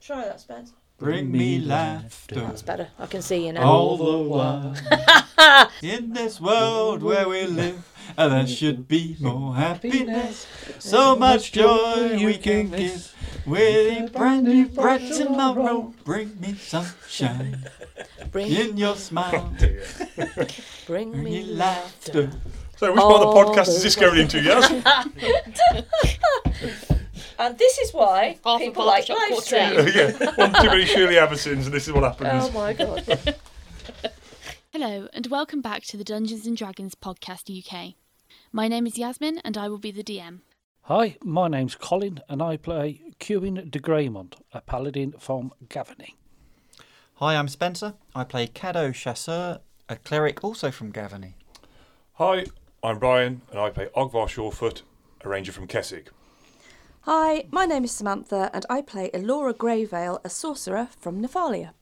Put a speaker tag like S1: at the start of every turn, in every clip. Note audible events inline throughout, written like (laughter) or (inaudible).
S1: Try that, Spence.
S2: Bring me laughter
S1: That's better. I can see you now.
S2: all the while. (laughs) In this world where we live, uh, there should be more happiness. So much joy we can give with a brand new bright tomorrow. Bring me sunshine
S1: Bring,
S2: in your smile. (laughs)
S1: bring
S2: Bring
S1: me
S2: me laughter.
S3: So, which part of the podcast is this going into, Yaz? (laughs)
S1: And this is why (laughs)
S4: Half
S1: people like
S4: shop
S1: live
S4: quartet.
S1: stream.
S3: yeah, (laughs) one too many Shirley Abersons, and this is what happens.
S1: Oh my god. (laughs)
S4: Hello, and welcome back to the Dungeons and Dragons Podcast UK. My name is Yasmin, and I will be the DM.
S5: Hi, my name's Colin, and I play Cuin de Greymont, a paladin from Gavony.
S2: Hi, I'm Spencer. I play Cadeaux Chasseur, a cleric also from Gavony.
S3: Hi, I'm Brian, and I play Ogvar Shawfoot, a ranger from Kessig.
S1: Hi, my name is Samantha, and I play Elora Greyvale, a sorcerer from Nephalia.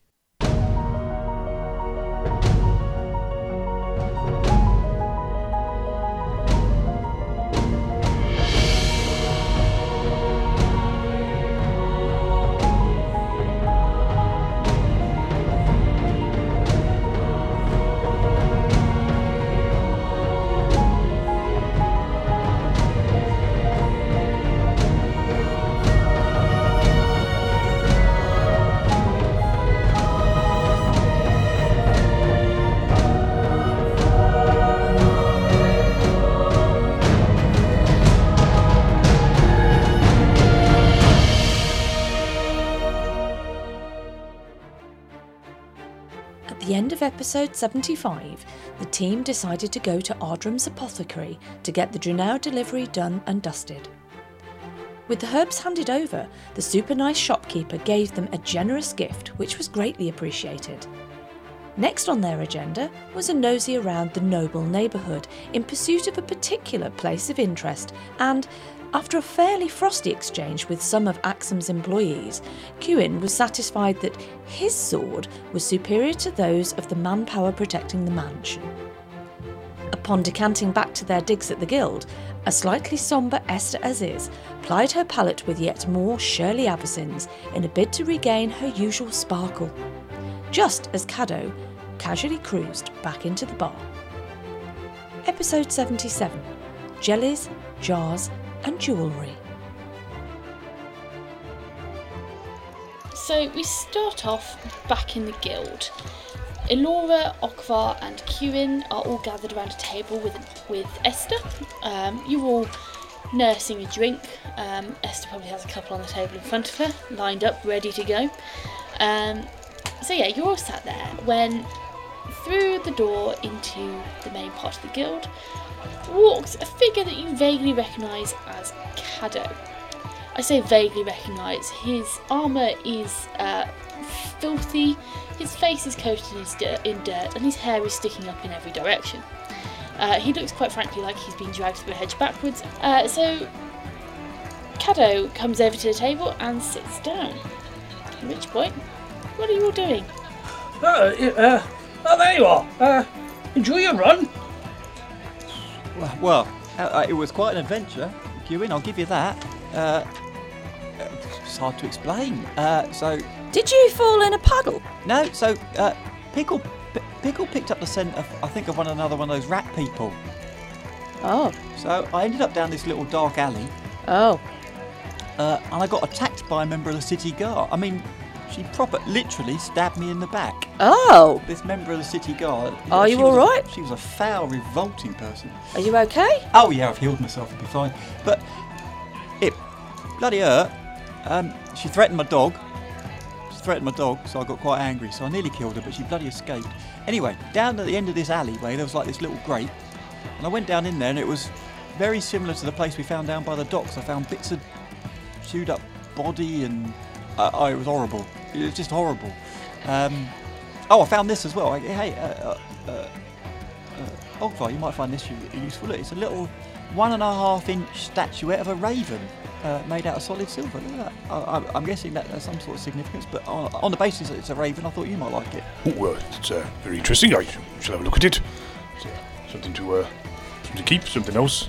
S1: Of episode 75, the team decided to go to Ardram's apothecary to get the Drenau delivery done and dusted. With the herbs handed over, the super nice shopkeeper gave them a generous gift, which was greatly appreciated. Next on their agenda was a nosy around the noble neighbourhood in pursuit of a particular place of interest, and after a fairly frosty exchange with some of Axum's employees, Cuin was satisfied that his sword was superior to those of the manpower protecting the mansion. Upon decanting back to their digs at the guild, a slightly sombre Esther Aziz plied her palette with yet more Shirley Abersins in a bid to regain her usual sparkle, just as Cadeaux casually cruised back into the bar. Episode 77 Jellies, Jars, and Jewellery.
S4: So we start off back in the guild. Elora, Ogvar, and Cuin are all gathered around a table with with Esther. Um, you're all nursing a drink. Um, Esther probably has a couple on the table in front of her, lined up, ready to go. Um, so yeah, you're all sat there when through the door into the main part of the guild walks a figure that you vaguely recognise as Cadeaux. I say vaguely recognise. His armour is uh, filthy, his face is coated in, dirt, in dirt, and his hair is sticking up in every direction. Uh, he looks quite frankly like he's been dragged through a hedge backwards. Uh, so, Cadeaux comes over to the table and sits down. At which point, what are you all doing?
S5: Uh, uh, oh, there you are. Uh, enjoy your run.
S2: Well, uh, it was quite an adventure, Cuin, I'll give you that. Uh, uh, it's hard to explain. Uh, so,
S1: Did you fall in a puddle?
S2: no, so uh, Pickle P- Pickle picked up the scent of, I think, of one another one of those rat people.
S1: Oh,
S2: So I ended up down this little dark alley,
S1: oh.
S2: uh, and I got attacked by a member of the city guard. I mean, she proper, literally stabbed me in the back.
S1: Oh,
S2: This member of the city guard.
S1: Are you
S2: a-
S1: all right?
S2: She was a foul, revolting person.
S1: are you okay?
S2: Oh yeah, I've healed myself. I'll be fine. But it bloody hurt. Um, she threatened my dog. She threatened my dog, so I got quite angry. So I nearly killed her, but she bloody escaped. Anyway, down at the end of this alleyway, there was like this little grate, and I went down in there, and it was very similar to the place we found down by the docks. I found bits of chewed up body, and uh, oh, it was horrible. It was just horrible. Um, oh, I found this as well. I, hey, uh, uh, uh, uh, Ogvar, you might find this useful. It's a little one and a half inch statuette of a raven uh, made out of solid silver. Look at that. I, I'm guessing that has some sort of significance, but on, on the basis that it's a raven, I thought you might like it.
S3: Oh, well, it's uh, very interesting. I shall have a look at it. Uh, something to uh, something to keep, something else.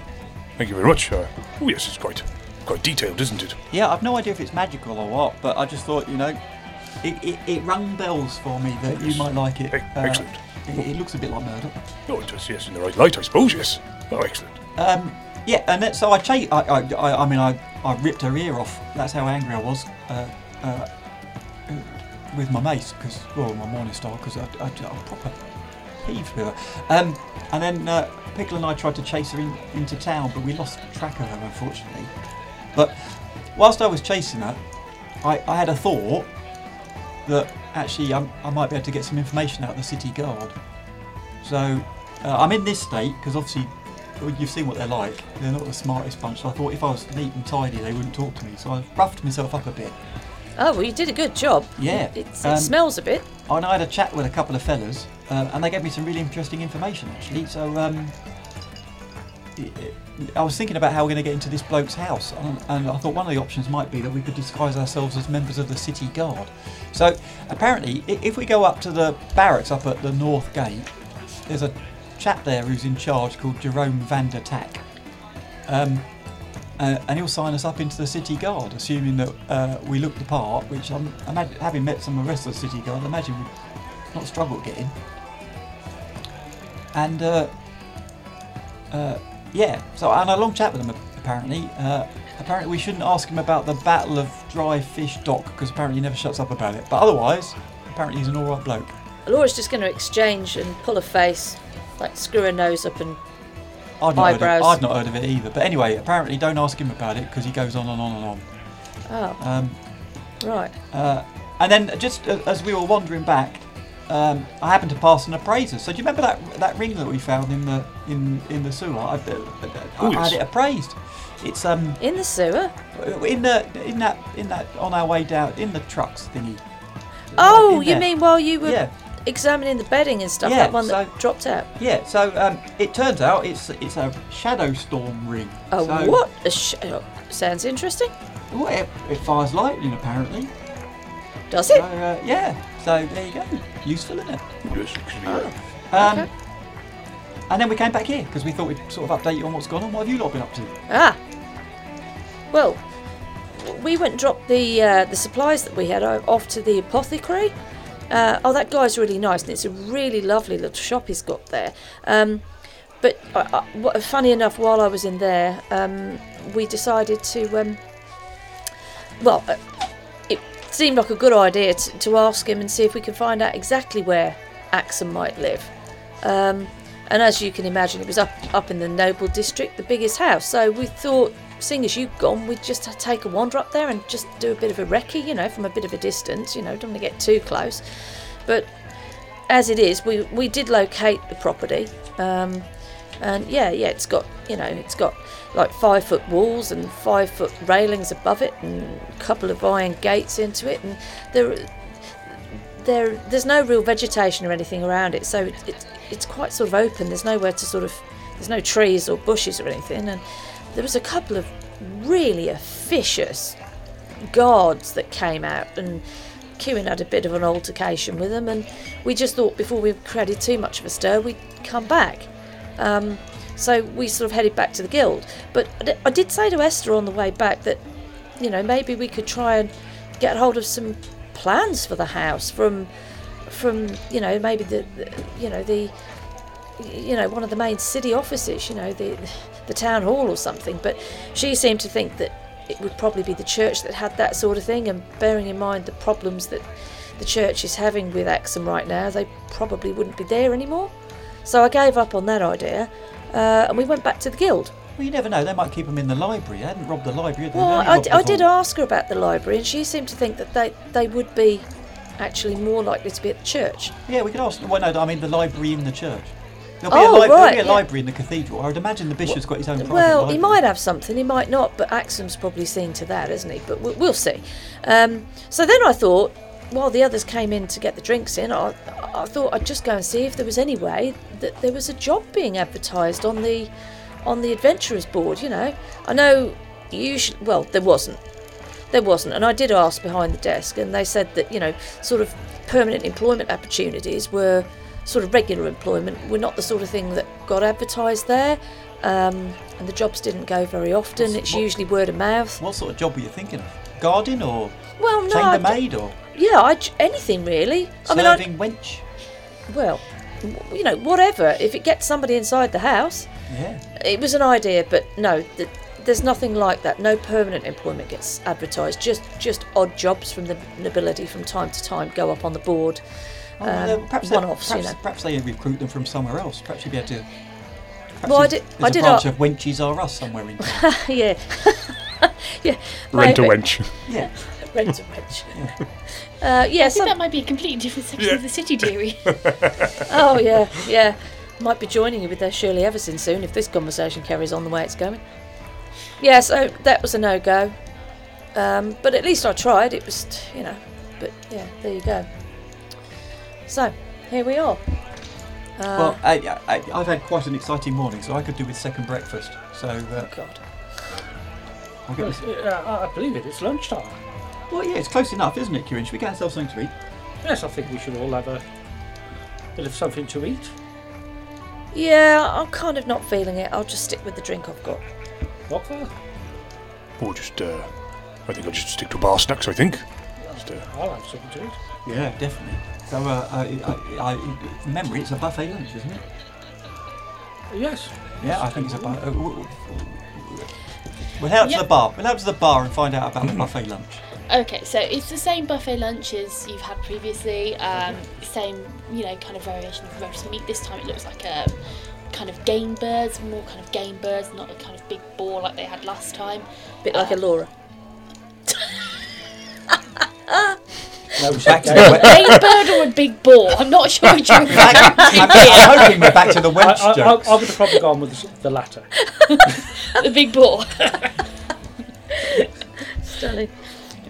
S3: Thank you very much. Uh, oh, yes, it's quite Quite detailed, isn't it?
S2: Yeah, I've no idea if it's magical or what, but I just thought, you know, it, it, it rung bells for me that you might like it.
S3: Ec- excellent.
S2: It, it looks a bit like murder.
S3: Oh, it does, yes, in the right light, I suppose, yes. Oh, excellent.
S2: Um, yeah, and then, so I, cha- I, I, I, I mean, I, I ripped her ear off. That's how angry I was uh, uh, with my mace, because well, my morning star, because I, I, I proper heaved her. Um, and then uh, Pickle and I tried to chase her in, into town, but we lost track of her, unfortunately. But whilst I was chasing her, I, I had a thought that actually um, I might be able to get some information out of the city guard. So uh, I'm in this state because obviously you've seen what they're like. They're not the smartest bunch. So I thought if I was neat and tidy, they wouldn't talk to me. So I roughed myself up a bit.
S1: Oh, well, you did a good job.
S2: Yeah,
S1: It's,
S2: um,
S1: it smells a bit.
S2: And I had a chat with a couple of fellas, uh, and they gave me some really interesting information actually. So um, it- it- I was thinking about how we're going to get into this bloke's house, and, and I thought one of the options might be that we could disguise ourselves as members of the city guard. So apparently, if we go up to the barracks up at the north gate, there's a chap there who's in charge called Jerome van der Tack. Um, uh, and he'll sign us up into the city guard, assuming that uh, we look the part. Which I'm imagine, having met some of the rest of the city guard, I imagine we'd not struggle getting. And uh, uh, yeah, so I had a long chat with him apparently. Uh, apparently, we shouldn't ask him about the Battle of Dry Fish Dock because apparently he never shuts up about it. But otherwise, apparently he's an alright bloke.
S1: Laura's just going to exchange and pull a face, like screw her nose up and.
S2: I'd not, heard
S1: Eyebrows.
S2: of, I'd not heard of it either. But anyway, apparently don't ask him about it because he goes on and on and on.
S1: Oh,
S2: Um,
S1: right.
S2: Uh, and then just uh, as we were wandering back, um, I happened to pass an appraiser. So do you remember that that ring that we found in the in in the sewer? I, I, I had it appraised. It's um
S1: In the sewer?
S2: in the in that in that on our way down in the trucks thingy.
S1: Oh,
S2: In
S1: you
S2: there.
S1: mean while you were
S2: Yeah,
S1: examining the bedding and stuff,
S2: Yeah,
S1: that one that
S2: so-
S1: dropped out?
S2: yeah. So um, it turns out it's it's a shadow storm ring.
S1: Oh,
S2: so,
S1: what? A sh- oh, sounds interesting.
S2: Well, it, it fires lightning apparently.
S1: Does
S2: So
S1: it?
S2: uh, yeah. So there you go. Useful, isn't it?
S3: Yes, actually, yeah.
S2: Um,
S1: Okay.
S2: And then we came back here because we thought we'd sort of update you on what's gone on. What have you lot been up to?
S1: Ah. Well, we went and dropped the uh, the supplies that we had off to the apothecary. Uh, oh, that guy's really nice, and it's a really lovely little shop he's got there. Um, but uh, uh, funny enough, while I was in there, um, we decided to. Um, well, uh, it seemed like a good idea to, to ask him and see if we could find out exactly where Axum might live. Um, and as you can imagine, it was up up in the Noble district, the biggest house. So we thought, seeing as you've gone, we'd just take a wander up there and just do a bit of a recce, you know, from a bit of a distance. You know, don't want to get too close. But as it is, we we did locate the property. Um, and yeah, yeah, it's got you know, it's got like five foot walls and five foot railings above it, and a couple of iron gates into it, and there there there's no real vegetation or anything around it, so it, it, it's quite sort of open. There's nowhere to sort of there's no trees or bushes or anything, and there was a couple of really officious guards that came out and. Kieran had a bit of an altercation with them, and we just thought before we created too much of a stir, we'd come back. Um, so we sort of headed back to the guild. But I did say to Esther on the way back that, you know, maybe we could try and get hold of some plans for the house from, from you know, maybe the, the you know, the, you know, one of the main city offices, you know, the, the town hall or something. But she seemed to think that it would probably be the church that had that sort of thing. And bearing in mind the problems that the church is having with Axum right now, they probably wouldn't be there anymore. So I gave up on that idea, uh, and we went back to the guild.
S2: Well, you never know. They might keep them in the library. They hadn't robbed the library.
S1: Well, I, did ask her about the library, and she seemed to think that they, they would be actually more likely to be at the church.
S2: Yeah, we could ask. Well, no, I mean the library in the church. There'll be,
S1: Oh,
S2: a, li- there'll be a
S1: yeah.
S2: library in the cathedral. I would imagine the bishop's got his own private
S1: Well,
S2: library.
S1: he might have something, he might not, but Axum's probably seen to that, isn't he? But we'll, we'll see. Um, so then I thought, while the others came in to get the drinks in, I, I thought I'd just go and see if there was any way that there was a job being advertised on the on the adventurers board. You know, I know usually, well, there wasn't. There wasn't, and I did ask behind the desk, and they said that you know, sort of permanent employment opportunities were sort of regular employment were not the sort of thing that got advertised there. um, and the jobs didn't go very often.
S2: What's-
S1: It's
S2: what-
S1: usually word of mouth.
S2: What sort of job were you thinking of? Guarding or
S1: Well, no, I d-
S2: chambermaid or
S1: yeah, I j anything really. I mean, I,
S2: serving wench?
S1: well, you know, whatever. If it gets somebody inside the house,
S2: Yeah.
S1: it was an idea, but no, th- there's nothing like that. No permanent employment gets advertised. Just just odd jobs from the nobility from time to time go up on the board.
S2: Oh, well,
S1: Um,
S2: uh, perhaps, they,
S1: one-offs, you
S2: perhaps,
S1: know.
S2: perhaps they recruit them from somewhere else. Perhaps you'd be able to.
S1: Well, I
S2: there's-
S1: did-
S2: There's
S1: I
S2: a
S1: did
S2: branch
S1: a-
S2: of wenches are us somewhere in town. (laughs)
S1: yeah, (laughs) yeah.
S3: Rent a wench.
S2: yeah. (laughs)
S1: Rent a wench. Uh, yeah,
S4: I think
S1: some,
S4: that might be a completely different section
S3: Yeah.
S4: of the city, dearie. (laughs)
S1: Oh yeah, yeah. Might be joining you with their Shirley Everson soon if this conversation carries on the way it's going. Yeah, so that was a no go. Um, but at least I tried. It was, you know. But yeah, there you go. So here we are. Uh,
S2: Well, I, I, I've had quite an exciting morning, so I could do with second breakfast. So uh,
S1: oh God.
S2: I'll get
S5: Well,
S2: this.
S5: uh, I I believe it. It's lunchtime.
S2: Well, yeah, it's close enough, isn't it, Kieran? Should we get ourselves something to eat?
S5: Yes, I think we should all have a bit of something to eat.
S1: Yeah, I'm kind of not feeling it. I'll just stick with the drink I've got.
S5: What for?
S3: Or just, uh, I think I'll just stick to bar snacks, I think. Just, uh,
S5: I'll have something to eat.
S2: Yeah, definitely. So, uh, I, I, I, from memory, it's a buffet lunch, isn't it?
S5: Yes.
S2: Yeah, I think it's a buffet. Uh, w- w- we'll head up to the bar. We'll head up to the bar and find out about the buffet lunch.
S4: Okay, so it's the same buffet lunch as you've had previously. Um, same, you know, kind of variation of roast meat. This time it looks like a kind of game birds, more kind of game birds, not a kind of big boar like they had last time.
S1: Bit like a Laura. (laughs)
S5: No,
S2: Back to the
S4: game bird or a big boar? I'm not (laughs) sure which one.
S2: I'm, I'm hoping we're back to the
S5: I,
S2: wench
S5: I, I,
S2: jokes.
S5: I would have probably gone with the, the latter. (laughs)
S4: the big boar.
S1: Stunning.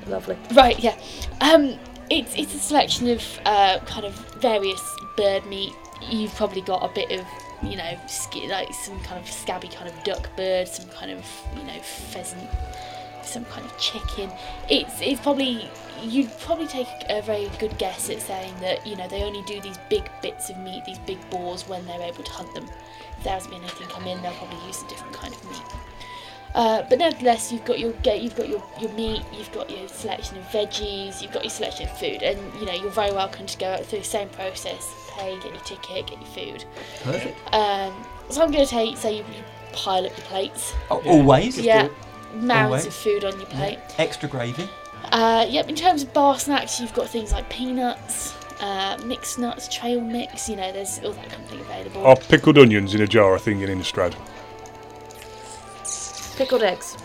S1: Lovely.
S4: Right, yeah. Um, it's it's a selection of uh, kind of various bird meat. You've probably got a bit of you know like some kind of scabby kind of duck bird, some kind of you know pheasant, some kind of chicken. It's it's probably you'd probably take a very good guess at saying that you know they only do these big bits of meat, these big boars when they're able to hunt them. If there hasn't been anything come in, they'll probably use a different kind of meat. Uh, but nevertheless, you've got your get, you've got your, your meat, you've got your selection of veggies, you've got your selection of food, and you know you're very welcome to go through the same process: pay, get your ticket, get your food.
S2: Perfect.
S4: Um, so I'm going to take say you, you pile up your plates,
S2: Oh, Always.
S4: yeah, mounds
S2: Always.
S4: of food on your plate.
S2: Extra gravy.
S4: Uh, yep. In terms of bar snacks, you've got things like peanuts, uh, mixed nuts, trail mix. You know, there's all that kind of thing available.
S3: are pickled onions in a jar, I think, in Innistrad.
S1: Pickled eggs.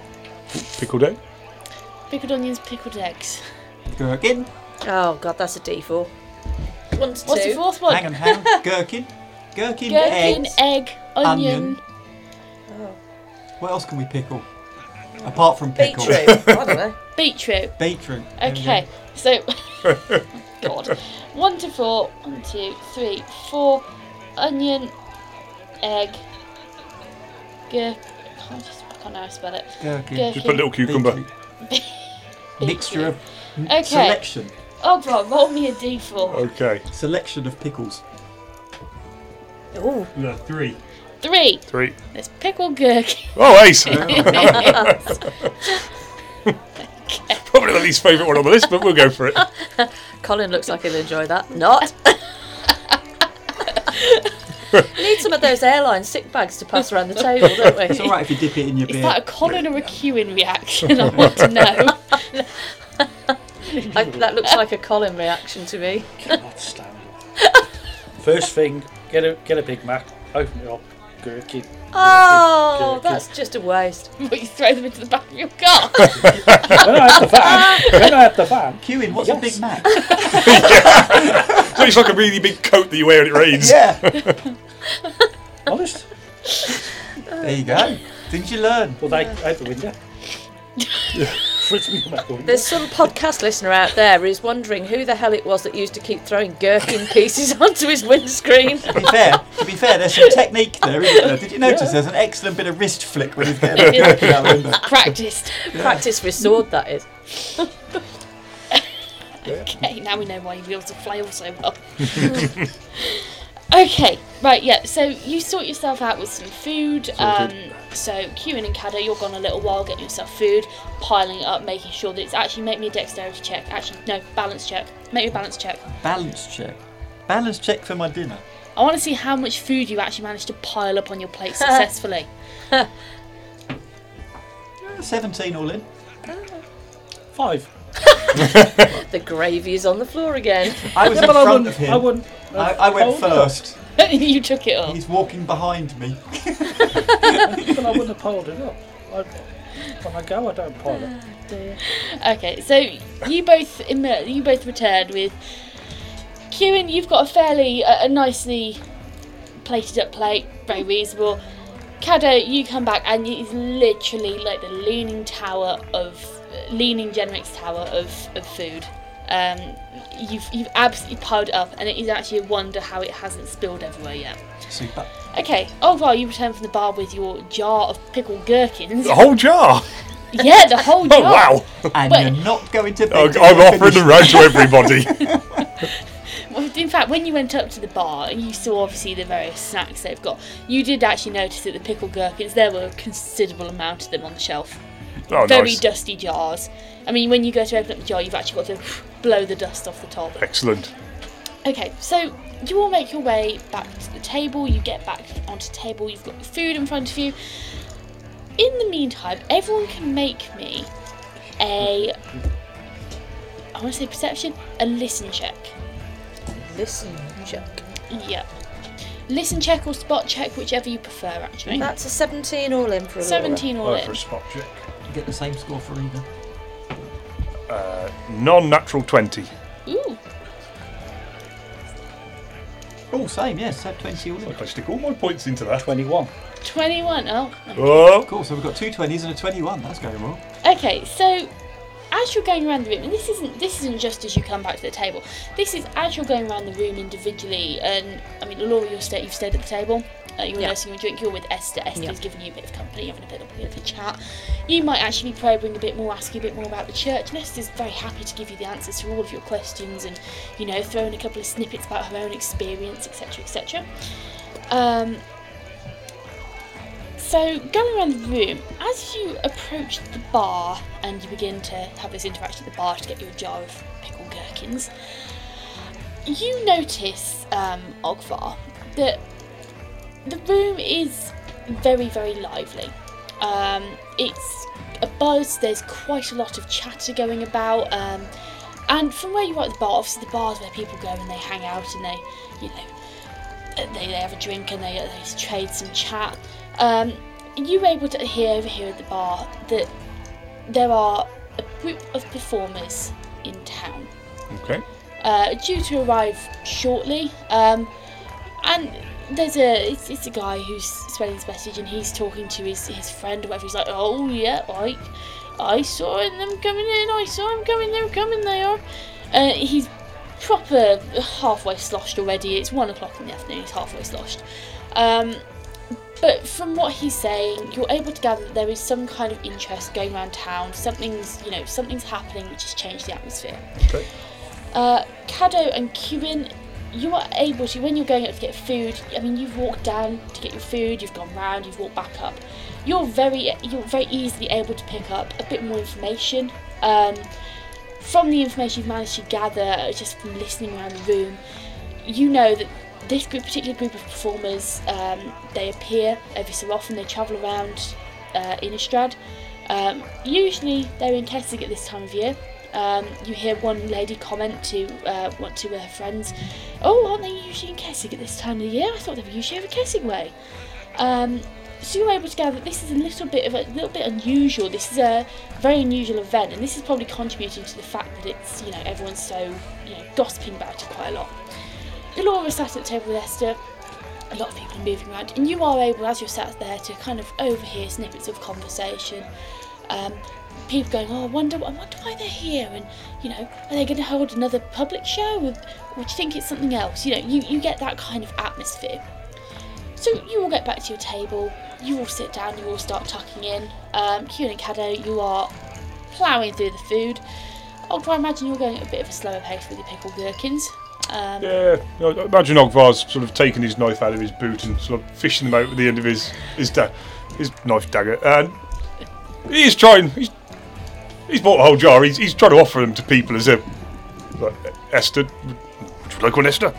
S3: Pickled egg?
S4: Pickled onions, pickled eggs.
S2: Gherkin.
S1: Oh God, that's a D4. One to
S4: What's
S1: two.
S4: the fourth one?
S2: Hang on, hang on. (laughs) Gherkin. Gherkin,
S4: Gherkin,
S2: eggs.
S4: egg, onion.
S2: onion.
S1: Oh.
S2: What else can we pickle? Apart from pickle.
S1: Beetroot. I don't know. (laughs)
S4: Beetroot.
S2: Beetroot. There we
S4: Okay, so (laughs) God, one to four, one, two, three, four, onion, egg, gur. I can't just I can't know how to spell it.
S2: go. Gherkin.
S4: Gherkin.
S3: Just put a little cucumber. (laughs)
S2: Mixture of m-
S4: Okay.
S2: selection.
S4: Oh God, roll me a d4.
S3: Okay.
S2: Selection of pickles.
S1: Oh,
S2: No, three.
S4: Three.
S3: Three.
S4: There's pickled gherkin.
S3: Oh, ace! (laughs) (laughs) Probably the least favourite one on the list, but we'll go for it.
S1: Colin looks like he'll enjoy that. Not. (laughs) Need some of those airline sick bags to pass around the table, don't we?
S2: It's all right if you dip it in your
S4: Is
S2: beer.
S4: that a Colin or a Cuin reaction? (laughs) I want to know. (laughs)
S1: I, that looks like a Colin reaction to me.
S5: Cannot stand it. First thing, get a get a Big Mac, open it up, gherkin.
S1: Oh,
S5: Gherkin.
S1: that's just a waste. (laughs)
S4: But you throw them into the back of your car. (laughs)
S5: When I had the van, when I had the van,
S2: Cuin, what's
S5: Yes.
S2: a Big Mac? (laughs)
S3: So it's like a really big coat that you wear when it rains.
S2: yeah.
S5: honest,
S2: There you go. Didn't you learn.
S5: well, they out the window. Out the window.
S1: There's some podcast listener out there who's wondering who the hell it was that used to keep throwing gherkin pieces onto his windscreen.
S2: To be fair, to be fair, there's some technique there, isn't there? Did you notice there's an excellent bit of wrist flick when he's getting out the window?
S4: Practiced.
S1: Practice with sword, that is. (laughs)
S4: Okay, now we know why you be able to flail so well. (laughs) okay, Right, yeah, so you sort yourself out with some food. Um, so, Kieran and Cadeaux, you're gone a little while getting yourself food, piling it up, making sure that it's actually make me a dexterity check. Actually, no, balance check. Make me a balance check.
S2: Balance check. Balance check for my dinner.
S4: I want to see how much food you actually managed to pile up on your plate successfully. (laughs)
S2: Uh, 17 all in.
S5: Five. (laughs)
S1: The gravy is on the floor again.
S2: I was
S5: Yeah,
S2: in
S5: but I
S2: front
S5: wouldn't.
S2: of him.
S5: I wouldn't.
S2: I, I went
S5: hold up.
S2: first. (laughs)
S4: you took it up.
S2: He's walking behind me.
S5: But I wouldn't have piled it up. I, when I go, I don't pile it.
S4: Okay, so you both emer- you both returned with Kieran. You've got a fairly uh, a nicely plated up plate, very reasonable. Cadeaux, you come back and it's literally like the leaning tower of leaning Genrix tower of, of food. Um, you've you've absolutely piled it up, and it is actually a wonder how it hasn't spilled everywhere yet.
S2: Super.
S4: Okay, oh well, you return from the bar with your jar of pickled gherkins.
S3: The whole jar. (laughs)
S4: yeah, the whole (laughs) jar.
S3: Oh wow!
S2: And
S4: But-
S2: you're not going to
S3: Oh. I'm offering the
S2: finish-
S3: round to everybody. (laughs)
S4: Well, in fact, when you went up to the bar, and you saw obviously the various snacks they've got. You did actually notice that the pickled gherkins, there were a considerable amount of them on the shelf.
S3: Oh,
S4: Very
S3: nice.
S4: dusty jars. I mean, when you go to open up the jar, you've actually got to (laughs) blow the dust off the top.
S3: Excellent.
S4: Okay, so you all make your way back to the table. You get back onto the table. You've got the food in front of you. In the meantime, everyone can make me a. I want to say perception, a listen check.
S1: Listen, check.
S4: Yep. Listen check or spot check, whichever you prefer, actually.
S1: That's a 17 all in for Aurora.
S4: 17 all in.
S5: for a spot check.
S2: Get the same score for either.
S3: Uh, non-natural twenty.
S4: Ooh.
S2: Oh, same, yes. Had 20 all in.
S3: Like I stick all my points into that.
S5: Twenty-one.
S4: 21. Oh.
S3: Oh,
S2: Cool, so we've got two 20s and a 21. That's going well.
S4: Okay, so as you're going around the room, and this isn't this isn't just as you come back to the table. This is as you're going around the room individually. And I mean, Laura, you're stay, you've stayed at the table. Uh, you're
S1: Yeah.
S4: nursing your drink. You're with Esther. Esther's
S1: Yeah.
S4: giving you a bit of company, having a bit, of, a bit of a chat. You might actually be probing a bit more, asking a bit more about the church. And Esther's very happy to give you the answers to all of your questions, and you know, throw in a couple of snippets about her own experience, etc., etc. Um, so, going around the room, as you approach the bar and you begin to have this interaction at the bar to get you a jar of pickled gherkins, you notice, um, Ogvar, that the room is very, very lively. Um, it's a buzz, there's quite a lot of chatter going about. Um, and from where you are at the bar, obviously the bar's where people go and they hang out and they, you know, they, they have a drink and they, they trade some chat. Um, you were able to hear over here at the bar that there are a group of performers in town
S3: okay.
S4: uh, due to arrive shortly. Um, and there's a it's, it's a guy who's spreading this message, and he's talking to his, his friend or whatever. He's like, "Oh yeah, I I saw them coming in. I saw them coming. They're coming. They are." Uh, he's proper halfway sloshed already. It's one o'clock in the afternoon. He's halfway sloshed. Um, but from what he's saying, you're able to gather that there is some kind of interest going around town. Something's, you know, something's happening which has changed the atmosphere.
S3: Okay.
S4: Uh, Cadeaux and Cuin, you are able to, when you're going up to get food, I mean, you've walked down to get your food, you've gone round, you've walked back up. You're very, you're very easily able to pick up a bit more information. Um, from the information you've managed to gather, uh, just from listening around the room, you know that this group, particular group of performers, um, they appear every so often. They travel around uh, Innistrad. Um, usually they're in Kessig at this time of year. Um, you hear one lady comment to uh, one to her friends, "Oh, aren't they usually in Kessig at this time of year? I thought they were usually over Kessig way." Um, so you're able to gather that this is a little bit of a little bit unusual. This is a very unusual event, and this is probably contributing to the fact that it's you know everyone's so you know gossiping about it quite a lot. Laura sat at the table with Esther. A lot of people are moving around, and you are able, as you're sat there, to kind of overhear snippets of conversation. Um, people going, "Oh, I wonder, I wonder why they're here," and you know, are they going to hold another public show, or, or do you think it's something else? You know, you, you get that kind of atmosphere. So you all get back to your table. You all sit down. You all start tucking in. Um, and Cadeaux, you are ploughing through the food. I'll try imagine you're going at a bit of a slower pace with your pickled gherkins. Um,
S3: Yeah, I imagine Ogvar's sort of taking his knife out of his boot and sort of fishing them out with the end of his his, da- his knife dagger. And he's trying. He's, he's bought a whole jar. He's, he's trying to offer them to people as a like Esther. Would you like one, Esther?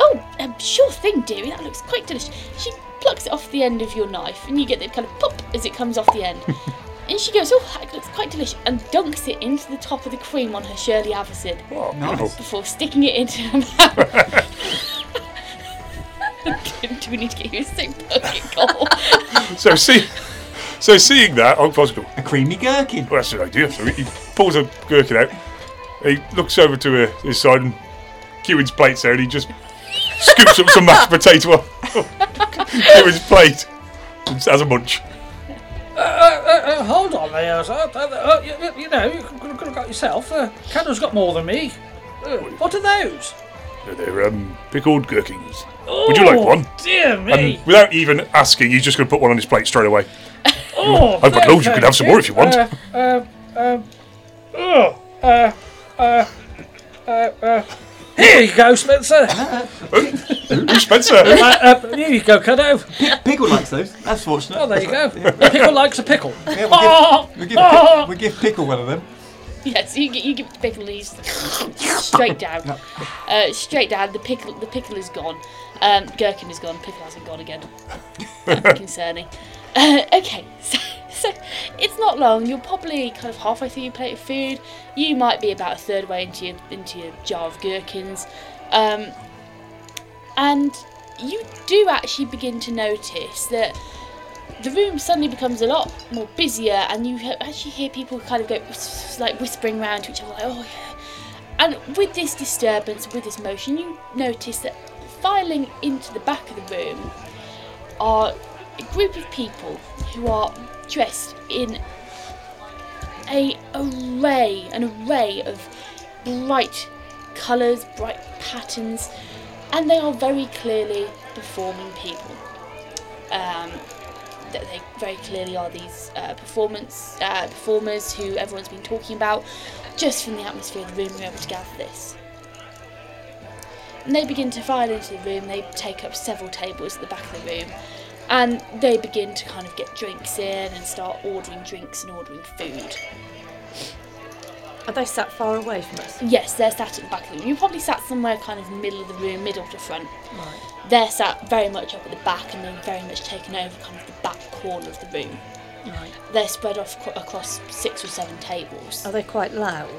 S4: Oh, um, sure thing, dearie. That looks quite delicious. She plucks it off the end of your knife, and you get the kind of pop as it comes off the end. (laughs) and she goes, "Oh, that looks quite delicious," and dunks it into the top of the cream on her Shirley Avocid
S3: Oh,
S2: Nice.
S4: before sticking it into her mouth. (laughs) Do we need to get you a sick bucket, Cole?
S3: So see, so seeing that, Ogvar's going.
S2: A creamy gherkin.
S3: Well, that's an idea. So he pulls a gherkin out. He looks over to uh, his side and Cuin's plate's there, and he just scoops up some mashed potato off (laughs) Cuin's plate and has a munch.
S5: Uh, uh, hold on there, sir. Uh, uh, you, you know, you could have got yourself. Uh, Candle's got more than me. Uh, what are those?
S3: They're um, pickled gherkins. Would you like one?
S5: Dear me.
S3: And without even asking, he's just going to put one on his plate straight away.
S5: oh,
S3: I've got loads, you can have some more if you want.
S5: Uh, uh, um, oh, uh, uh, uh, uh. Here you go, Spencer.
S3: Ooh, Spencer!
S5: uh, uh, here you go, Cadeaux.
S2: Pickle likes those. That's fortunate.
S5: Oh, there you go. A pickle likes a pickle. (laughs)
S2: Yeah, we'll, give, we'll, give, Pick- we'll give Pickle one of them.
S4: yes, you, you give the pickle these straight down, uh, straight down. The pickle, the pickle is gone. Um, gherkin is gone. Pickle hasn't gone again. That's (laughs) concerning. Uh, okay, so, (laughs) so it's not long. You're probably kind of halfway through your plate of food. You might be about a third way into your into your jar of gherkins, um, and you do actually begin to notice that the room suddenly becomes a lot more busier, and you actually hear people kind of go like whispering around to each other, like, "Oh yeah." And with this disturbance, with this motion, you notice that filing into the back of the room are a group of people who are dressed in a array, an array of bright colours, bright patterns, and they are very clearly performing people. Um, they very clearly are these uh, performance uh, performers who everyone's been talking about. Just from the atmosphere of the room, we're able to gather this. And they begin to file into the room. They take up several tables at the back of the room, and they begin to kind of get drinks in and start ordering drinks and ordering food.
S1: Are they sat far away from us?
S4: Yes, they're sat at the back of the room. You probably sat somewhere kind of middle of the room, middle to front.
S1: Right.
S4: They're sat very much up at the back, and they're very much taken over kind of the back corner of the room.
S1: Right.
S4: They're spread off co- across six or seven tables.
S1: Are they quite loud?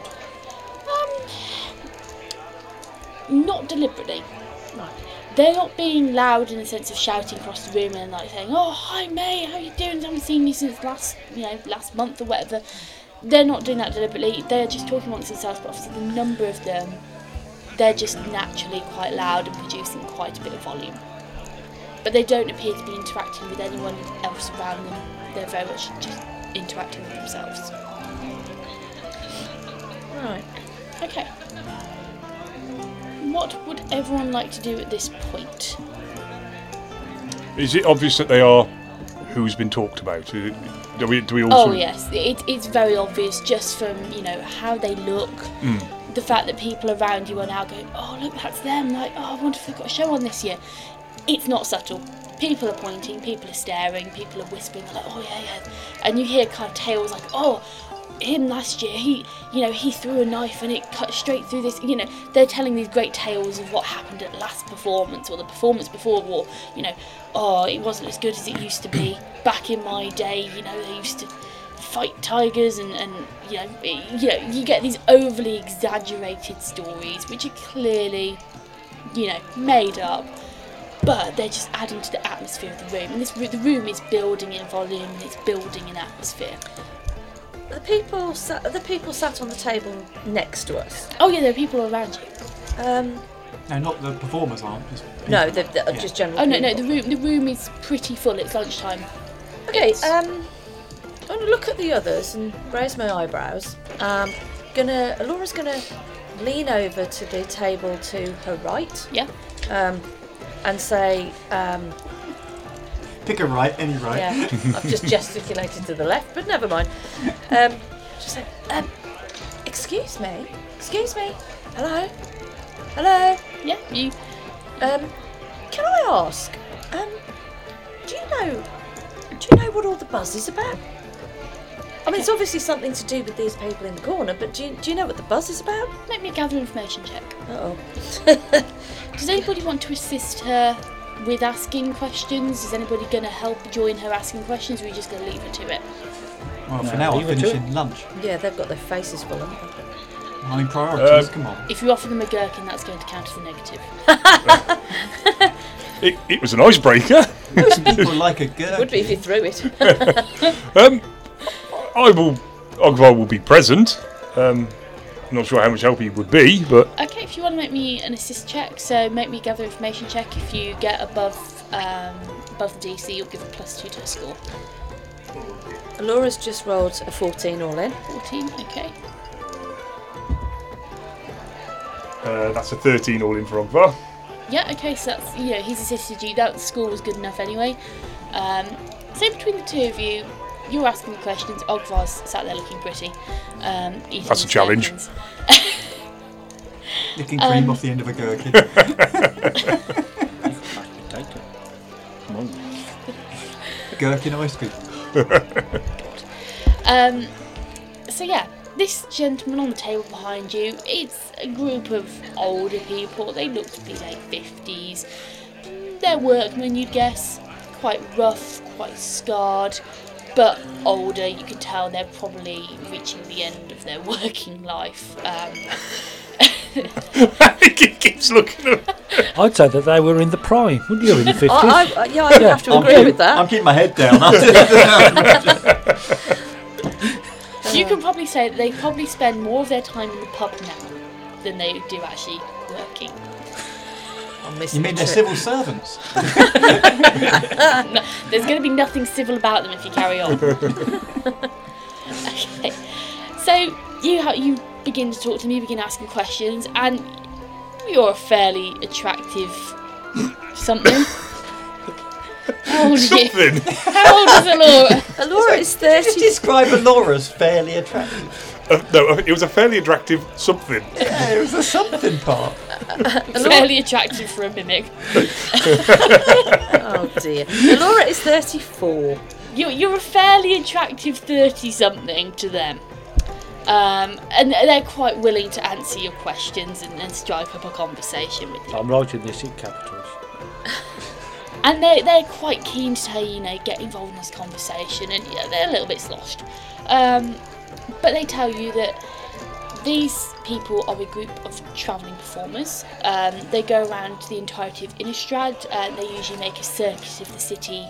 S4: Um, not deliberately.
S1: Right.
S4: They're not being loud in the sense of shouting across the room and like saying, "Oh, hi May, how you doing? I haven't seen you since last, you know, last month or whatever." They're not doing that deliberately. They're just talking amongst themselves. But obviously, the number of them, they're just naturally quite loud and producing quite a bit of volume. But they don't appear to be interacting with anyone else around them. They're very much just interacting with themselves.
S1: Right.
S4: Okay. What would everyone like to do at this point?
S3: Is it obvious that they are who's been talked about? Do we, do we all
S4: Oh yes, it, it's very obvious just from you know how they look, hmm. the fact that people around you are now going, oh look, that's them. Like, oh, I wonder if they've got a show on this year. It's not subtle. People are pointing, people are staring, people are whispering, like, oh yeah, yeah, and you hear kind of tales like, oh, him last year, he, you know, he threw a knife and it cut straight through this. You know, they're telling these great tales of what happened at last performance or the performance before war. You know, oh, it wasn't as good as it used to be back in my day. You know, they used to fight tigers and, and you know, it- you know, you get these overly exaggerated stories which are clearly, you know, made up. But they're just adding to the atmosphere of the room, and this the room is building in volume and it's building in atmosphere.
S1: The people sat. The people sat on the table next to us.
S4: Oh yeah, there are people around you.
S1: Um,
S2: No, not the performers aren't. Just
S1: no,
S2: people.
S1: they're, they're
S2: Yeah.
S1: just general.
S4: Oh no, no, the room the room is pretty full. It's lunchtime.
S1: Okay, um, I'm gonna look at the others and raise my eyebrows. Um, gonna, Laura's gonna lean over to the table to her right,
S4: Yeah.
S1: um, and say, um,
S2: Pick a right, any right.
S1: yeah, I've just (laughs) gesticulated to the left, but never mind. Um, just say, um, excuse me, excuse me, hello, Hello.
S4: Yeah, you.
S1: Um, can I ask? Um, do you know? Do you know what all the buzz is about? I mean, it's obviously something to do with these people in the corner, but do you, do you know what the buzz is about?
S4: Make me a gather information check.
S1: Uh oh.
S4: Does anybody want to assist her with asking questions? Is anybody going to help join her asking questions, or are you just going to leave her to it?
S2: Well, for
S5: No,
S2: now, I'm
S5: leave to
S2: finishing lunch.
S1: yeah, they've got their faces full. haven't they?
S2: I mean, priorities,
S3: Um,
S2: come on.
S4: If you offer them a gherkin, that's going to count as a negative. (laughs)
S3: It, it was an icebreaker.
S2: Most people like a girl.
S1: Would be if you threw it. (laughs)
S3: Um, I will. Ogvar will be present. Um, I'm not sure how much help he would be, but
S4: Okay, if you want to make me an assist check, so make me gather information check. If you get above um, above the DC, you'll give a plus two to a score.
S1: Laura's just rolled a 14 all in.
S4: 14, okay.
S3: uh, that's a 13 all in for Ogvar.
S4: Yeah, okay, so that's, you know, he's assisted you. That score was good enough anyway. Um, so between the two of you, you're asking the questions. Ogvar's sat there looking pretty. Um, eating
S3: That's a challenge. (laughs)
S2: Licking cream
S4: Um,
S2: off the end of a gherkin.
S5: I can. Come on.
S2: gherkin ice cream. (laughs)
S4: Um, so yeah, this gentleman on the table behind you, it's a group of older people. They look to be late fifties. They're workmen, you'd guess. Quite rough, quite scarred, but older. You can tell they're probably reaching the end of their (laughs) working life. Um, (laughs)
S3: he keeps looking
S5: I'd say that they were in the prime, wouldn't you, in the 50s?
S1: I, I, yeah, I'd
S5: Yeah,
S1: have to
S2: I'm
S1: agree
S2: keep-
S1: with that.
S2: I'm keeping my head down. (laughs)
S4: you can probably say that they probably spend more of their time in the pub now than they do actually working.
S1: I'm
S2: you mean
S1: the
S2: they're
S1: trick.
S2: civil servants? (laughs)
S4: No, there's going to be nothing civil about them if you carry on. (laughs) okay. So you ha- you begin to talk to me, begin asking questions, and you're a fairly attractive something. (laughs) How old is you?
S3: something.
S4: How old is Elora?
S1: Laura is
S2: Just
S1: 30.
S2: describe Elora as fairly attractive.
S3: Uh, no, it was a fairly attractive something. (laughs)
S2: Yeah, it was the something part. (laughs)
S4: fairly attractive for a mimic. (laughs)
S1: Oh dear. Laura is 34.
S4: You're, you're a fairly attractive 30 something to them. Um, and they're quite willing to answer your questions and, and strike up a conversation with you.
S5: I'm writing this in capitals.
S4: And they they're quite keen to you, you know, get involved in this conversation, and yeah, they're a little bit sloshed. Um, but they tell you that these people are a group of travelling performers. Um, they go around the entirety of Innistrad, and they usually make a circuit of the city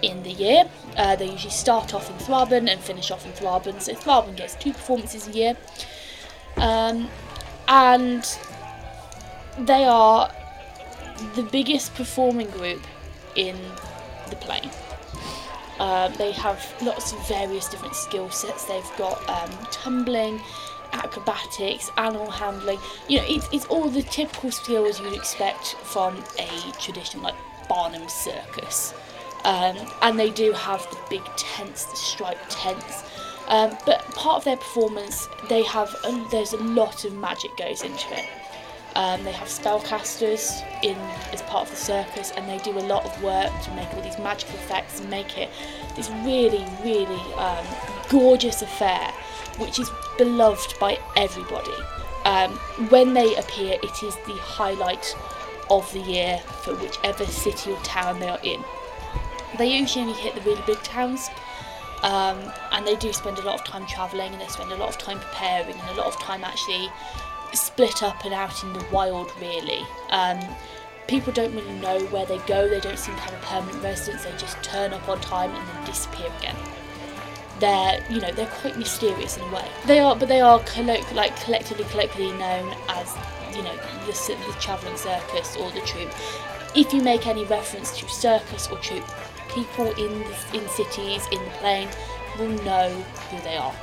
S4: in the year. Uh, they usually start off in Thraben and finish off in Thraben, so Thraben gets two performances a year. Um, and they are the biggest performing group in the plane. Um, they have lots of various different skill sets. They've got um, tumbling, acrobatics, animal handling. You know, it's, it's all the typical skills you'd expect from a traditional like Barnum circus. Um, and they do have the big tents, the striped tents. Um, but part of their performance, they have a, there's a lot of magic goes into it. Um, they have spellcasters in as part of the circus, and they do a lot of work to make all these magical effects and make it this really, really um, gorgeous affair, which is beloved by everybody. Um, when they appear, it is the highlight of the year for whichever city or town they are in. They usually only hit the really big towns, um, and they do spend a lot of time travelling, and they spend a lot of time preparing, and a lot of time actually split up and out in the wild really. Um, people don't really know where they go, they don't seem to have a permanent residence, they just turn up on time and then disappear again. They're, you know, they're quite mysterious in a way. They are, but they are like collectively, collectively known as, you know, the, the travelling circus or the troupe. If you make any reference to circus or troupe, people in the, in cities in the plane will know who they are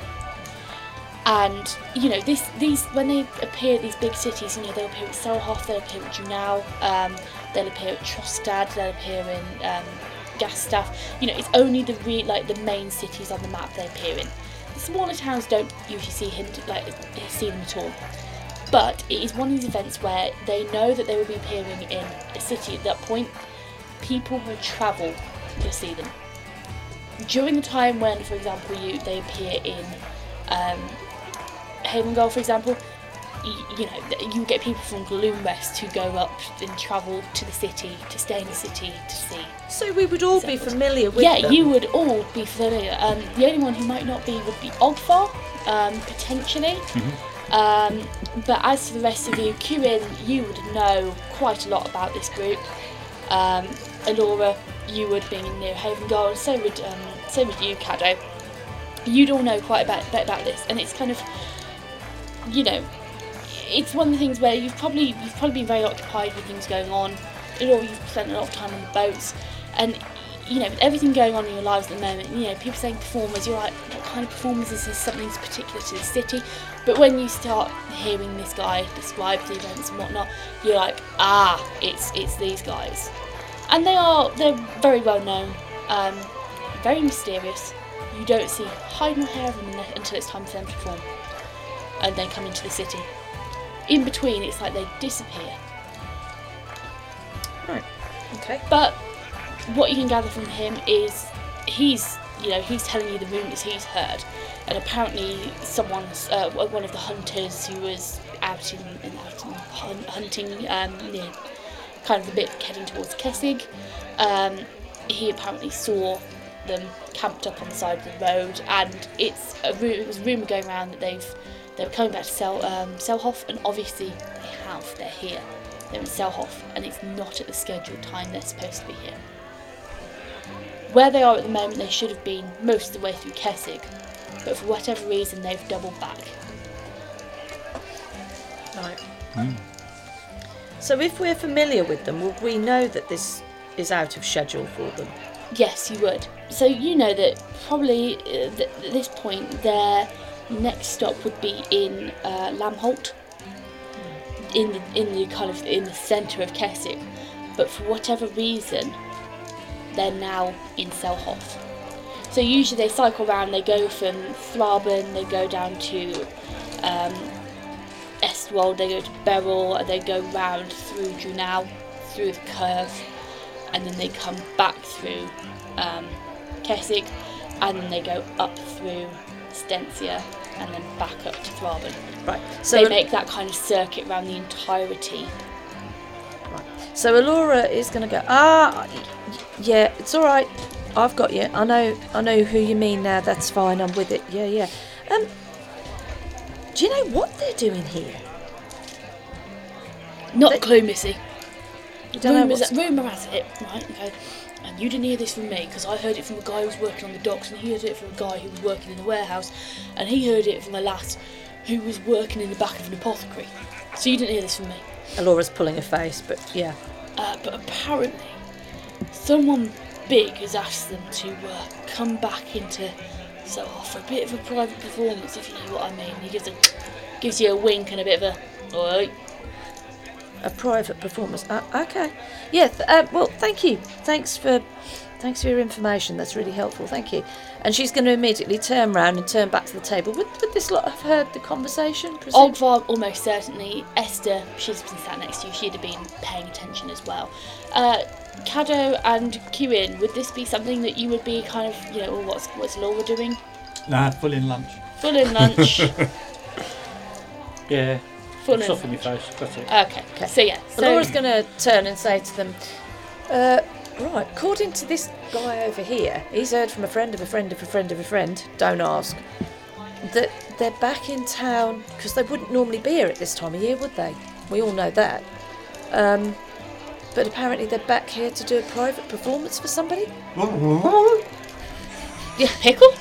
S4: and you know this these when they appear these big cities you know they'll appear at Selhoff they'll appear at Junau um, they'll appear at Trostad they'll appear in um, Gatstaf you know it's only the re- like the main cities on the map they appear in the smaller towns don't usually see him like see them at all But it is one of these events where they know that they will be appearing in a city at that point. People will travel to see them. During the time when, for example, you they appear in um, Havengul, for example, you, you know, you get people from Gloomrest who go up and travel to the city to stay in the city to see.
S1: So we would all be familiar with
S4: yeah,
S1: them.
S4: you would all be familiar. Um, the only one who might not be would be Ogvar, um, potentially. Um, but as for the rest of you, Kieran, you would know quite a lot about this group. Um, Elora, you would being in New Havengul, so would um, so would you, Cadeaux. You'd all know quite a bit, bit about this, and it's kind of, you know, it's one of the things where you've probably you've probably been very occupied with things going on. Elora, you've spent a lot of time on the boats, and you know, with everything going on in your lives at the moment, you know, people saying performers, you're like, what kind of performers is this? Something's particular to the city. But when you start hearing this guy describe the events and whatnot, you're like, ah, it's it's these guys, and they are they're very well known, um, very mysterious. You don't see hide nor hair of them until it's time for them to perform, and they come into the city. In between, it's like they disappear. Right.
S1: Okay.
S4: But what you can gather from him is he's, you know, he's telling you the rumours he's heard, and apparently someone's uh, one of the hunters who was out in, in out in hun- hunting um, near, kind of a bit heading towards Kessig. Um, he apparently saw them camped up on the side of the road, and it's a ru- it was a rumor going around that they've they were coming back to Sel um, Selhoff, and obviously they have. They're here. They're in Selhoff, and it's not at the scheduled time they're supposed to be here. Where they are at the moment, they should have been most of the way through Kessig, but for whatever reason, they've doubled back.
S1: Right. So if we're familiar with them, will we know that this is out of schedule for them?
S4: Yes, you would. So you know that probably uh, at this point their next stop would be in uh, Lambholt, in the in the kind of in the centre of Kessig, but for whatever reason, they're now in Selhoff. So usually they cycle around. They go from Thraben, they go down to um, Estwald, they go to Beryl, and they go round through Drunau, through the curve, and then they come back through um, Kessig, and then they go up through Stensia, and then back up to Thraben.
S1: Right.
S4: So they make that kind of circuit around the entirety. Right.
S1: So Elora is going to go. Ah, yeah, it's all right. I've got you. I know. I know who you mean now. That's fine. I'm with it. Yeah, yeah. Um, do you know what they're doing here?
S4: Not
S1: They-
S4: a clue, Missy.
S1: You don't know
S4: Rumours, rumour has it, right? Okay. You didn't hear this from me because I heard it from a guy who was working on the docks, and he heard it from a guy who was working in the warehouse, and he heard it from a lass who was working in the back of an apothecary. So you didn't hear this from me.
S1: Elora's pulling her face, but yeah.
S4: Uh, but apparently, someone big has asked them to uh, come back into so for a bit of a private performance, if you know what I mean. He gives a gives you a wink and a bit of a oi.
S1: A private performance. Uh, okay. Yeah. Th- uh, well, thank you. Thanks for, thanks for your information. That's really helpful. Thank you. And she's going to immediately turn round and turn back to the table. Would, would this lot have heard the conversation? presume?
S4: Ogvar almost certainly. Esther, she's been sat next to you. She'd have been paying attention as well. Uh, Cadeaux and Kieran, would this be something that you would be kind of, you know, oh, what's what's Laura doing?
S2: Nah, full in lunch.
S4: Full in lunch. (laughs)
S5: Yeah.
S4: Full in
S5: Stuff in your face. That's it.
S4: Okay.
S1: Okay.
S4: So yeah. So
S1: Laura's going to turn and say to them, uh, right, according to this guy over here, he's heard from a friend of a friend of a friend of a friend, don't ask, that they're back in town because they wouldn't normally be here at this time of year, would they? We all know that. Um, but apparently they're back here to do a private performance for somebody.
S4: Yeah, pickle.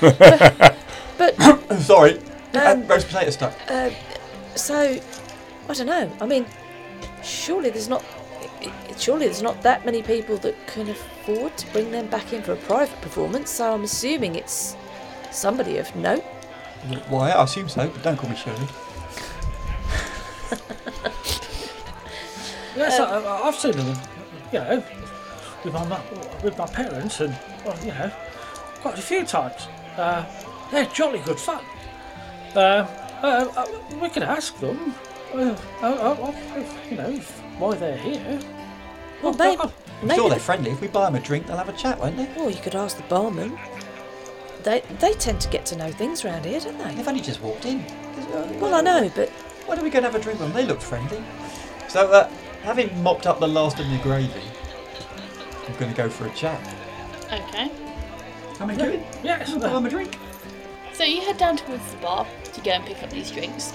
S4: (laughs)
S1: But (coughs)
S2: Sorry.
S1: Um,
S2: roast potato stuck.
S1: uh, so, I don't know. I mean, surely there's not. i- i- Surely there's not that many people that can afford to bring them back in for a private performance. So I'm assuming it's somebody of note.
S2: Why? I assume so, but don't call me Shirley. (laughs)
S5: Yes,
S1: Um,
S5: I, I've seen them, you know, with my with my parents, and well, you know, quite a few times. Uh, they're jolly good fun. Uh, uh, uh, we can ask them. uh, uh, uh, you know, if, why they're here.
S1: Well,
S5: Oh,
S1: maybe,
S5: oh,
S2: I'm
S1: maybe
S2: sure they're friendly. If we buy them a drink, they'll have a chat, won't they?
S1: Or you could ask the barman. They they tend to get to know things around here, don't they?
S2: They've only just walked in.
S1: Well, I know, but
S2: Why don't we go and have a drink with them? They look friendly. So, uh, having mopped up the last of the gravy, I'm going to go for a chat.
S4: Okay.
S2: Come and do it.
S5: yes.
S2: Buy
S5: uh,
S2: them a drink.
S4: So you head down towards the bar to go and pick up these drinks.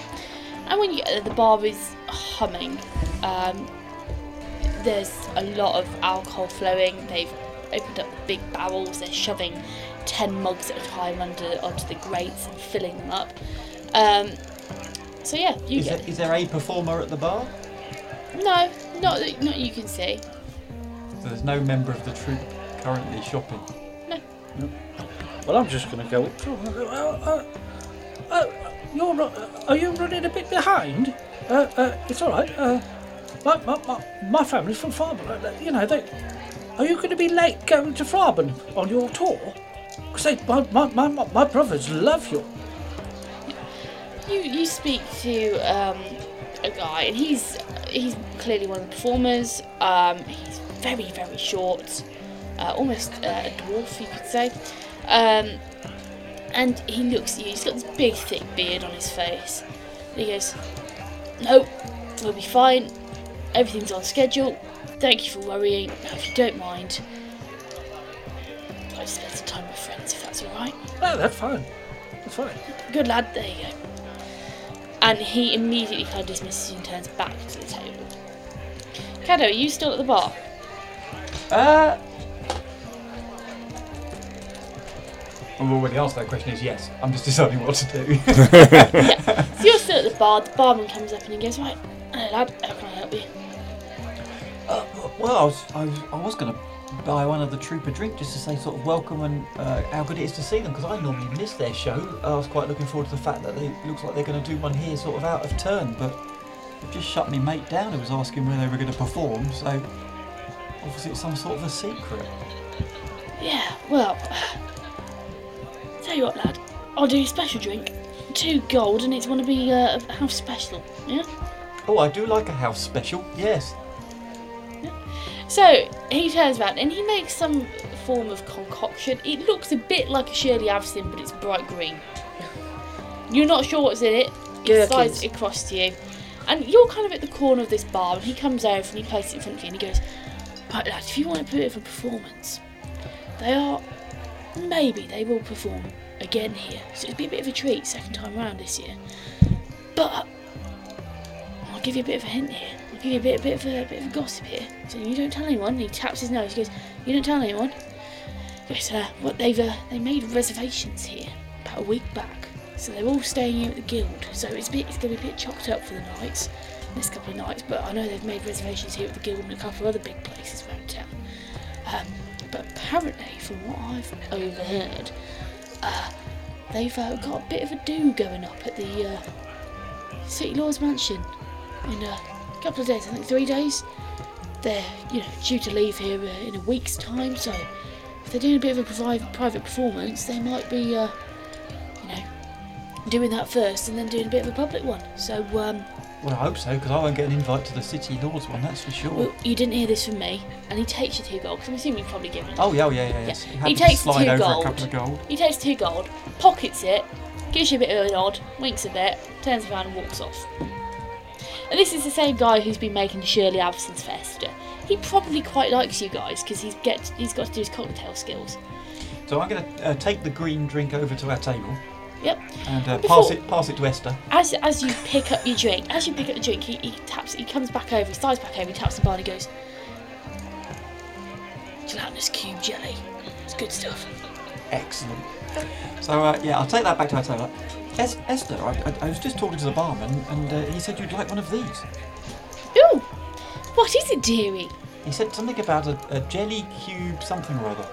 S4: And when you get there, the bar is humming. Um, there's a lot of alcohol flowing. They've opened up big barrels. They're shoving ten mugs at a time under onto the grates and filling them up. Um, so yeah, you
S2: Is
S4: get
S2: there, is there a performer at the bar?
S4: no, not that not you can see.
S2: So there's no member of the troupe currently shopping.
S5: No, well, I'm just going to go up to uh, uh, uh, you're, uh, are you running a bit behind? Uh, uh, it's all right. Uh, my, my, my, my family's from Thraben. Uh, you know, they, are you going to be late going to Thraben on your tour? Because my, my, my, my- brothers love you.
S4: You you speak to um, a guy, and he's he's clearly one of the performers. Um, he's very very short, uh, almost uh, a dwarf, you could say. Um, and he looks at you. He's got this big thick beard on his face. And he goes, "No, we'll be fine. Everything's on schedule. Thank you for worrying. Now, if you don't mind, I'd like spend some time with friends, if that's all right."
S5: No, that's fine. That's fine.
S4: Good lad, there you go. And he immediately kind of dismisses you and turns back to the table. Cadeaux, are you still at the bar?
S2: Uh. Well, the already to that question is yes. I'm just deciding what to do. (laughs)
S4: So you're still at the bar, the barman comes up and he goes, Right, hello lad, how can I help you?
S2: Uh, well, I was, I was, I was going to buy one of the troupe a drink just to say sort of welcome and uh, how good it is to see them because I normally miss their show. I was quite looking forward to the fact that they it looks like they're going to do one here sort of out of turn, but they've just shut me mate down who was asking where they were going to perform. So obviously it's some sort of a secret.
S4: Yeah, well, tell you what lad, I'll do you a special drink. Two gold and it's going to be uh, a house special, yeah?
S2: Oh, I do like a house special. Yes.
S4: So he turns around and he makes some form of concoction. It looks a bit like a Shirley Avison, but it's bright green. You're not sure what's in it. He slides it across to you, and you're kind of at the corner of this bar. And he comes over and he places it in front of you, and he goes, "Right, lad, if you want a bit of for performance, they are maybe they will perform again here. So it'll be a bit of a treat second time round this year. But I'll give you a bit of a hint here. I'll give you a bit, a bit of a, a bit of a gossip here. So you don't tell anyone. He taps his nose. He goes, "You don't tell anyone." Goes, uh, "What they've uh, they made reservations here about a week back. So they're all staying here at the guild. So it's a bit, it's going to be a bit chocked up for the nights, next couple of nights. But I know they've made reservations here at the guild and a couple of other big places around town. Um, but apparently, from what I've overheard, uh, they've uh, got a bit of a do going up at the uh, City Lord's Mansion in a couple of days. I think three days. They're you know due to leave here uh, in a week's time. So if they're doing a bit of a private performance, they might be uh, you know doing that first and then doing a bit of a public one. So um,
S2: Well, I hope so because I won't get an invite to the City Lords one. That's for sure.
S4: well, you didn't hear this from me, and he takes you two gold. Because I'm assuming you've probably given it.
S2: Oh yeah, oh, yeah, yeah.
S4: Yeah.
S2: yes.
S4: He
S2: Happy
S4: takes two gold.
S2: a couple of gold.
S4: He takes two gold, pockets it, gives you a bit of a nod, winks a bit, turns around and walks off. And this is the same guy who's been making Shirley Avson's Festa. He probably quite likes you guys because he's get he's got to do his cocktail skills.
S2: So I'm going to uh, take the green drink over to our table
S4: Yep.
S2: and uh,
S4: Before-
S2: pass it pass it to Esther.
S4: As as you pick up your drink, as you pick up the drink, he, he taps. He comes back over. He slides back over. He taps the bar and he goes, "Gelatinous cube jelly. It's good stuff."
S2: Excellent. So uh, yeah, I'll take that back to our table. Es- Esther, I, I, I was just talking to the barman and uh, he said you'd like one of these.
S4: Ooh, what is it, dearie?
S2: He said something about a, a jelly cube something or other.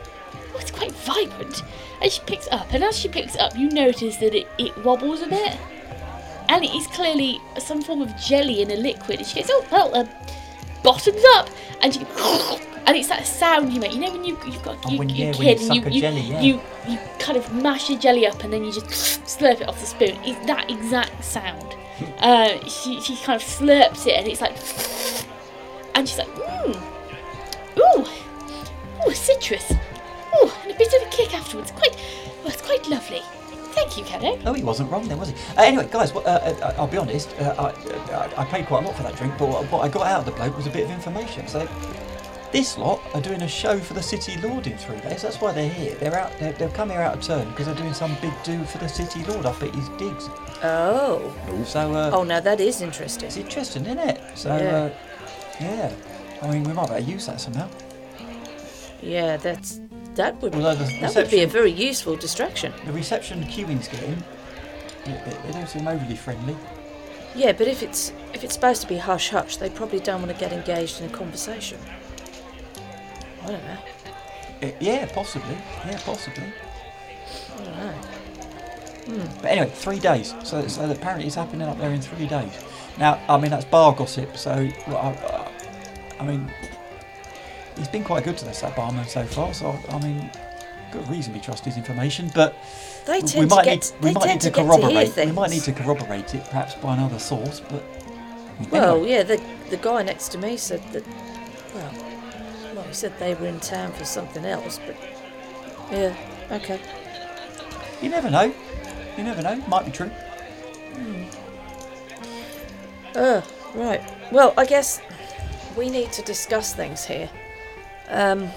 S4: It's quite vibrant. And she picks up, and as she picks up, you notice that it, it wobbles a bit. And it is clearly some form of jelly in a liquid. And she goes, oh, well, uh, bottoms up. And she goes, and it's that sound you make. You know when you, you've got
S2: Oh,
S4: you,
S2: when-
S4: your
S2: yeah, when you
S4: kid and you, you,
S2: jelly, yeah.
S4: you, you kind of mash your jelly up and then you just slurp it off the spoon. It's that exact sound. (laughs) uh, she, she kind of slurps it and it's like, and she's like, mmm, ooh, ooh, citrus, ooh, and a bit of a kick afterwards. Quite, well, it's quite lovely. Thank you, Cadeaux.
S2: Oh, he wasn't wrong then, was he? Uh, anyway, guys, what- uh, uh, I'll be honest. Uh, I, uh, I paid quite a lot for that drink, but what, what I got out of the bloke was a bit of information. So, this lot are doing a show for the City Lord in three days. That's why they're here. They're out. They're, they've come here out of turn because they're doing some big do for the City Lord up at his digs.
S1: Oh.
S2: So, uh,
S1: Oh, now that is interesting.
S2: it's interesting, isn't it? So,
S1: Yeah.
S2: uh, yeah. I mean, we might better use that somehow.
S1: Yeah, that's that would
S2: Although the
S1: that would be a
S2: reception-
S1: very useful distraction.
S2: The reception Cuin's getting, they, they- they don't seem overly friendly.
S1: Yeah, but if it's if it's supposed to be hush hush, they probably don't want to get engaged in a conversation. I don't know.
S2: Uh, yeah, possibly. Yeah, possibly.
S1: I don't know.
S2: But anyway, three days. So, so apparently it's happening up there in three days. Now, I mean, that's bar gossip. So, well, I, I mean, he's been quite good to us, that barman, so far. So, I mean, got reason to trust his information. But
S1: They
S2: we might need,
S1: get
S2: we might need to
S1: to get to
S2: corroborate. we might need to corroborate it, perhaps by another source. But
S1: Well,
S2: anyway,
S1: yeah, the the guy next to me said that. Well, well, he said they were in town for something else, but yeah, okay.
S2: you never know. You never know. Might be true.
S1: Uh, right. Well, I guess we need to discuss things here. Um,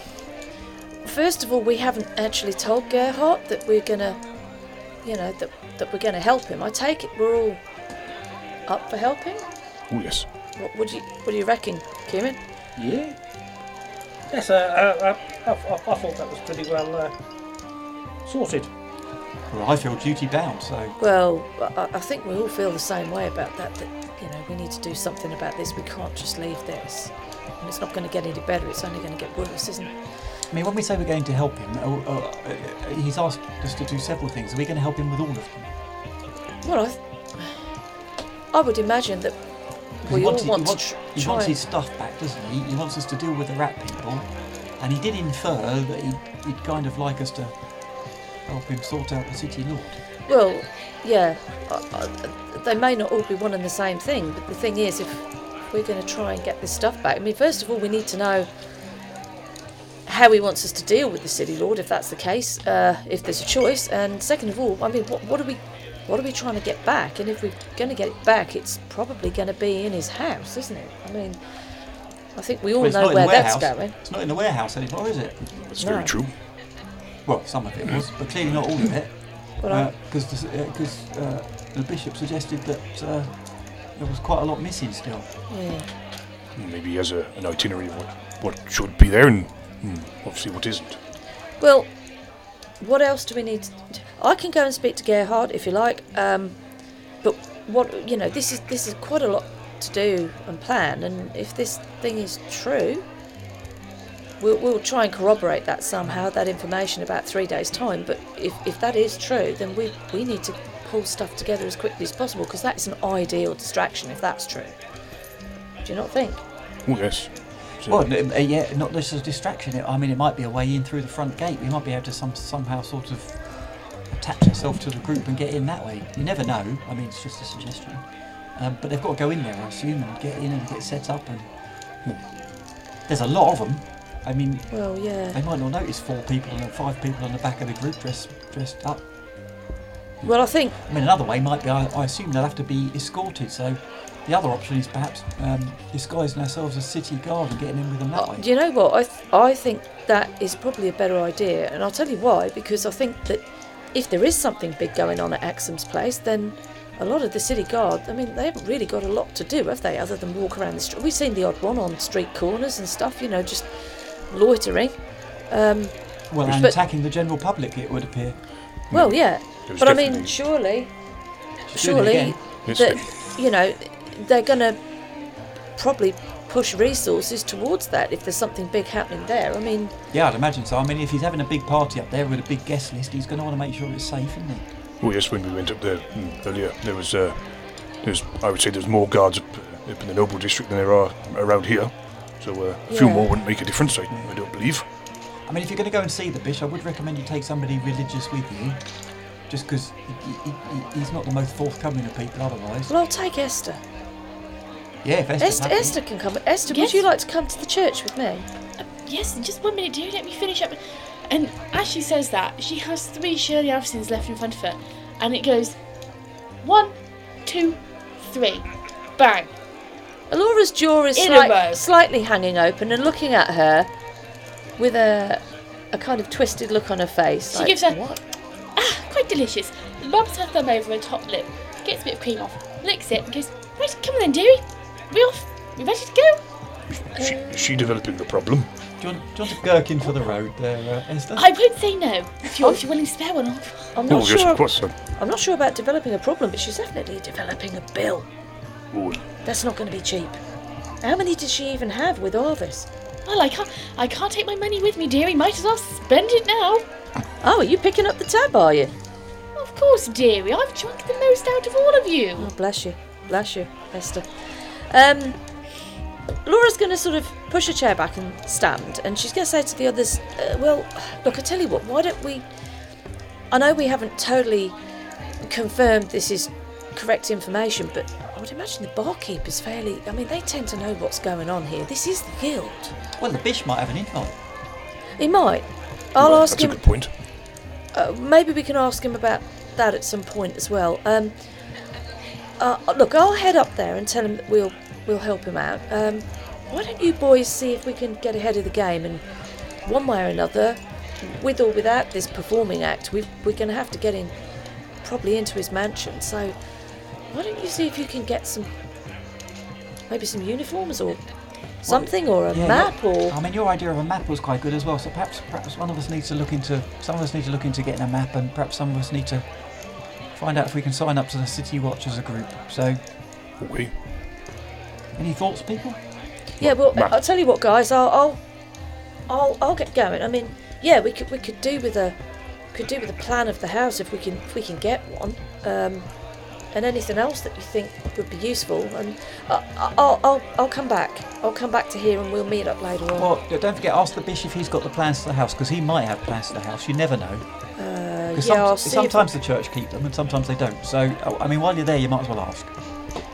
S1: first of all, we haven't actually told Gerhardt that we're gonna, you know, that that we're gonna help him. I take it we're all up for helping.
S3: Oh yes.
S1: What would you What do you reckon, Kieran?
S5: Yeah. Yes, uh, uh, uh, I, I, I thought that was pretty well uh, sorted.
S2: Well, I feel duty bound. So,
S1: Well, I, I think we all feel the same way about that. That you know, we need to do something about this. We can't just leave this, and it's not going to get any better. It's only going to get worse, isn't it?
S2: I mean, when we say we're going to help him, uh, uh, he's asked us to do several things. Are we going to help him with all of them?
S1: Well, I, th- I would imagine that we
S2: he
S1: all
S2: wants,
S1: want
S2: he wants,
S1: to tr-
S2: he wants his stuff back, doesn't he? He wants us to deal with the rat people, and he did infer that he'd, he'd kind of like us to help him sort out the city lord.
S1: Well, yeah, I, I, they may not all be one and the same thing, but the thing is, if we're going to try and get this stuff back, I mean, first of all, we need to know how he wants us to deal with the city lord, if that's the case, uh, if there's a choice, and second of all, I mean, what, what are we, what are we trying to get back? And if we're going to get it back, it's probably going to be in his house, isn't it? I mean, I think we all
S2: Well,
S1: know where that's going.
S2: It's not in the warehouse anymore, is it?
S3: That's
S1: No.
S3: very true.
S2: Well, some of it was, but clearly not all of it.
S1: But I,
S2: Because because uh, the bishop suggested that uh, there was quite a lot missing still.
S1: yeah.
S3: Maybe he has a, an itinerary of what, what should be there and hmm, obviously what isn't.
S1: Well, what else do we need? To, I can go and speak to Gerhard if you like. Um, but what you know, this is this is quite a lot to do and plan. And if this thing is true, we'll, we'll try and corroborate that somehow. That information about three days' time. But if, if that is true, then we we need to pull stuff together as quickly as possible because that's an ideal distraction if that's true. Do you not think?
S3: Oh yes. So-
S2: Well, uh, yeah, not just a distraction. I mean, it might be a way in through the front gate. We might be able to some, somehow sort of attach ourselves to the group and get in that way. You never know. I mean, it's just a suggestion. Um, but they've got to go in there, I assume, and get in and get set up. And hmm. there's a lot of them. I mean,
S1: Well, yeah.
S2: they might not notice four people and five people on the back of the group dressed dressed up.
S1: Well, I think
S2: I mean, another way might be. I, I assume they'll have to be escorted. So. The other option is perhaps um, disguising ourselves as city guard and getting in with them that
S1: Uh,
S2: way.
S1: Do you know what? I th- I think that is probably a better idea, and I'll tell you why. Because I think that if there is something big going on at Axum's place, then a lot of the city guard. I mean, they haven't really got a lot to do, have they? Other than walk around the street. We've seen the odd one on street corners and stuff. You know, just loitering. Um,
S2: Well, and attacking the general public, it would appear.
S1: well, yeah, but I mean, surely,
S2: She's doing it
S1: surely that you know they're going to probably push resources towards that if there's something big happening there. I mean.
S2: Yeah, I'd imagine so. I mean, if he's having a big party up there with a big guest list, he's going to want to make sure it's safe, isn't he?
S3: Well, yes, when we went up there mm, earlier, there was, uh, there's, I would say, there's more guards up, up in the Noble District than there are around here. So uh, a few more wouldn't make a difference, I, I don't believe.
S2: I mean, if you're going to go and see the bishop, I would recommend you take somebody religious with you. Just because he, he, he- he's not the most forthcoming of people otherwise.
S1: Well, I'll take Esther.
S2: Yeah, if Esther's
S1: Esther. Esther can come. Esther,
S4: Yes.
S1: would you like to come to the church with me?
S4: Uh, yes, just one minute, dear. Let me finish up. And as she says that, she has three Shirley Alversons left in front of her, and it goes one, two, three, bang.
S1: Elora's jaw is
S4: In a row.
S1: slight, slightly hanging open and looking at her with a a kind of twisted look on her face.
S4: She
S1: like,
S4: gives her-
S1: What?
S4: Quite delicious. Rubs her thumb over her top lip, gets a bit of cream off, licks it, and goes, Right, come on then, dearie. We off. We ready to go?
S3: Is she, is she developing a problem?
S2: Do you, want, do you want a gherkin for the road there, uh, Esther?
S4: I won't say no if you're, if you're willing to spare one.
S1: I'm
S3: Oh,
S1: not
S3: yes,
S1: sure.
S3: of course, son.
S1: I'm not sure about developing a problem, but she's definitely developing a bill.
S3: Oh,
S1: That's not going to be cheap. How many did she even have with Arvis?
S4: Well, I can't. I can't take my money with me, dearie. Might as well spend it now. (laughs)
S1: Oh, are you picking up the tab, are you?
S4: Of course, dearie. I've drunk the most out of all of you.
S1: Oh, bless you. Bless you, Esther. Um, Laura's going to sort of push her chair back and stand, and she's going to say to the others, uh, Well, look, I tell you what, why don't we. I know we haven't totally confirmed this is correct information, but I would imagine the barkeeper's fairly. I mean, they tend to know what's going on here. This is the guild.
S2: Well, the bish might have an invite.
S1: He might. I'll
S3: well,
S1: ask
S3: that's
S1: him.
S3: a good point.
S1: Uh, maybe we can ask him about that at some point as well. Um, uh, look, I'll head up there and tell him that we'll we'll help him out. Um, why don't you boys see if we can get ahead of the game and one way or another, with or without this performing act, we we're going to have to get him probably into his mansion. So why don't you see if you can get some maybe some uniforms or something or a
S2: Yeah,
S1: map or
S2: I mean, your idea of a map was quite good as well. So perhaps, perhaps one of us needs to look into. Some of us need to look into getting a map, and perhaps some of us need to find out if we can sign up to the City Watch as a group. So,
S3: Okay.
S2: any thoughts, people?
S1: Yeah, well,
S3: Map.
S1: I'll tell you what, guys. I'll, I'll, I'll, I'll get going. I mean, yeah, we could, we could do with a, could do with a plan of the house if we can, if we can get one. Um, and anything else that you think would be useful. And I'll, I'll, I'll come back. I'll come back to here, and we'll meet up later on.
S2: Well, don't forget, ask the bishop if he's got the plans for the house, because he might have plans for the house. You never know.
S1: Uh, yeah,
S2: some-
S1: I'll see. if
S2: sometimes the church keep them, and sometimes they don't. So, oh, I mean, while you're there, you might as well ask.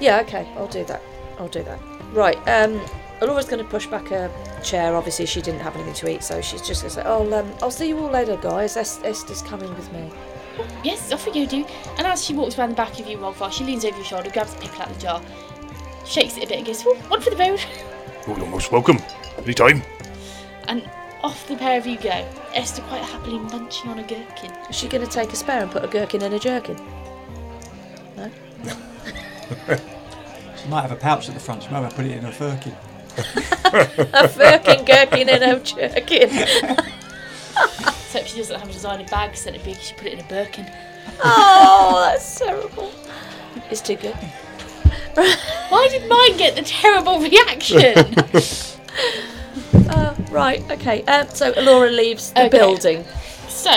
S1: Yeah, okay, I'll do that. I'll do that. Right. Um, Elora's going to push back her chair. Obviously, she didn't have anything to eat, so she's just going to say, "Oh, um, I'll see you all later, guys. Es- Esther's coming with me."
S4: Yes, off we go, do. And as she walks around the back of you, Rolfar, she leans over your shoulder, grabs a pickle out of the jar, shakes it a bit, and goes, "Oh, one for the road." (laughs)
S3: Oh, you're most welcome. Anytime.
S4: And off the pair of you go. Esther quite happily munching on a gherkin.
S1: Is she going to take a spare and put a gherkin in a jerkin? No. (laughs)
S2: She might have a pouch at the front. She might have put it in her firkin.
S1: a firkin, (laughs) gherkin, and a jerkin.
S4: Except she doesn't have a designer bag sent it big, she put it in a Birkin. (laughs)
S1: Oh, that's terrible. It's too good. (laughs)
S4: Why did mine get the terrible reaction? (laughs)
S1: Uh, right, okay. Um, so Laura leaves the
S4: Okay.
S1: building.
S4: so,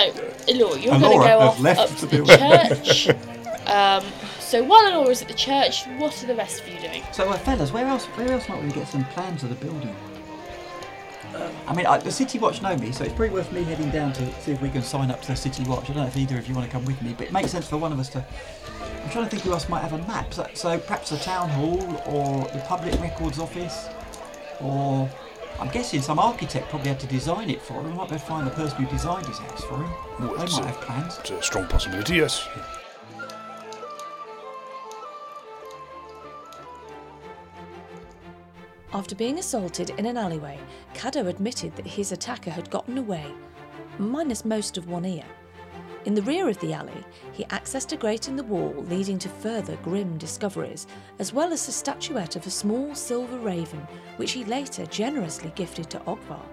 S4: Elora, you're going to go off
S2: left
S4: up to the
S2: building.
S4: church. um, so while Elora's at the church, what are the rest of you doing?
S2: So, uh, fellas, where else? Where else might we get some plans of the building? I mean, I, the City Watch know me, so it's pretty worth me heading down to see if we can sign up to the City Watch. I don't know if either of you want to come with me, but it makes sense for one of us to. I'm trying to think who else might have a map. So, so perhaps the town hall or the public records office, or I'm guessing some architect probably had to design it for him. We might be able to find the person who designed his house for him.
S3: Well,
S2: they might
S3: a-
S2: have plans.
S3: It's a strong possibility, yes.
S1: After being assaulted in an alleyway, Cadeaux admitted that his attacker had gotten away, minus most of one ear. In the rear of the alley, he accessed a grate in the wall leading to further grim discoveries, as well as a statuette of a small silver raven, which he later generously gifted to Ogvar.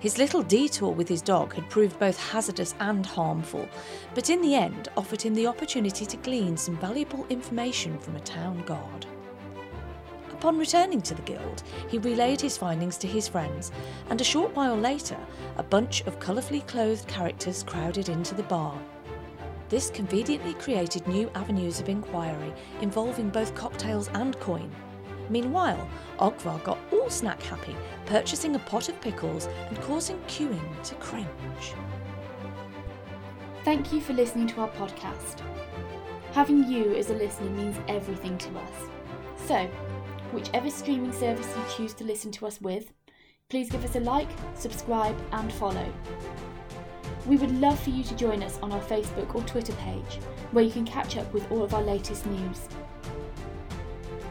S1: His little detour with his dog had proved both hazardous and harmful, but in the end offered him the opportunity to glean some valuable information from a town guard. Upon returning to the guild, he relayed his findings to his friends, and a short while later, a bunch of colourfully clothed characters crowded into the bar. This conveniently created new avenues of inquiry involving both cocktails and coin. Meanwhile, Ogvar got all snack happy, purchasing a pot of pickles and causing Cuin to cringe.
S4: Thank you for listening to our podcast. Having you as a listener means everything to us. So, whichever streaming service you choose to listen to us with, please give us a like, subscribe, and follow. We would love for you to join us on our Facebook or Twitter page, where you can catch up with all of our latest news.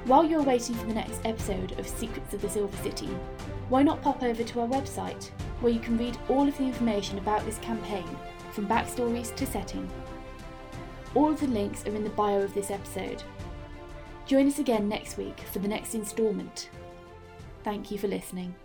S4: While you're waiting for the next episode of Secrets of the Silver City, why not pop over to our website, where you can read all of the information about this campaign, from backstories to setting. All of the links are in the bio of this episode. Join us again next week for the next instalment. Thank you for listening.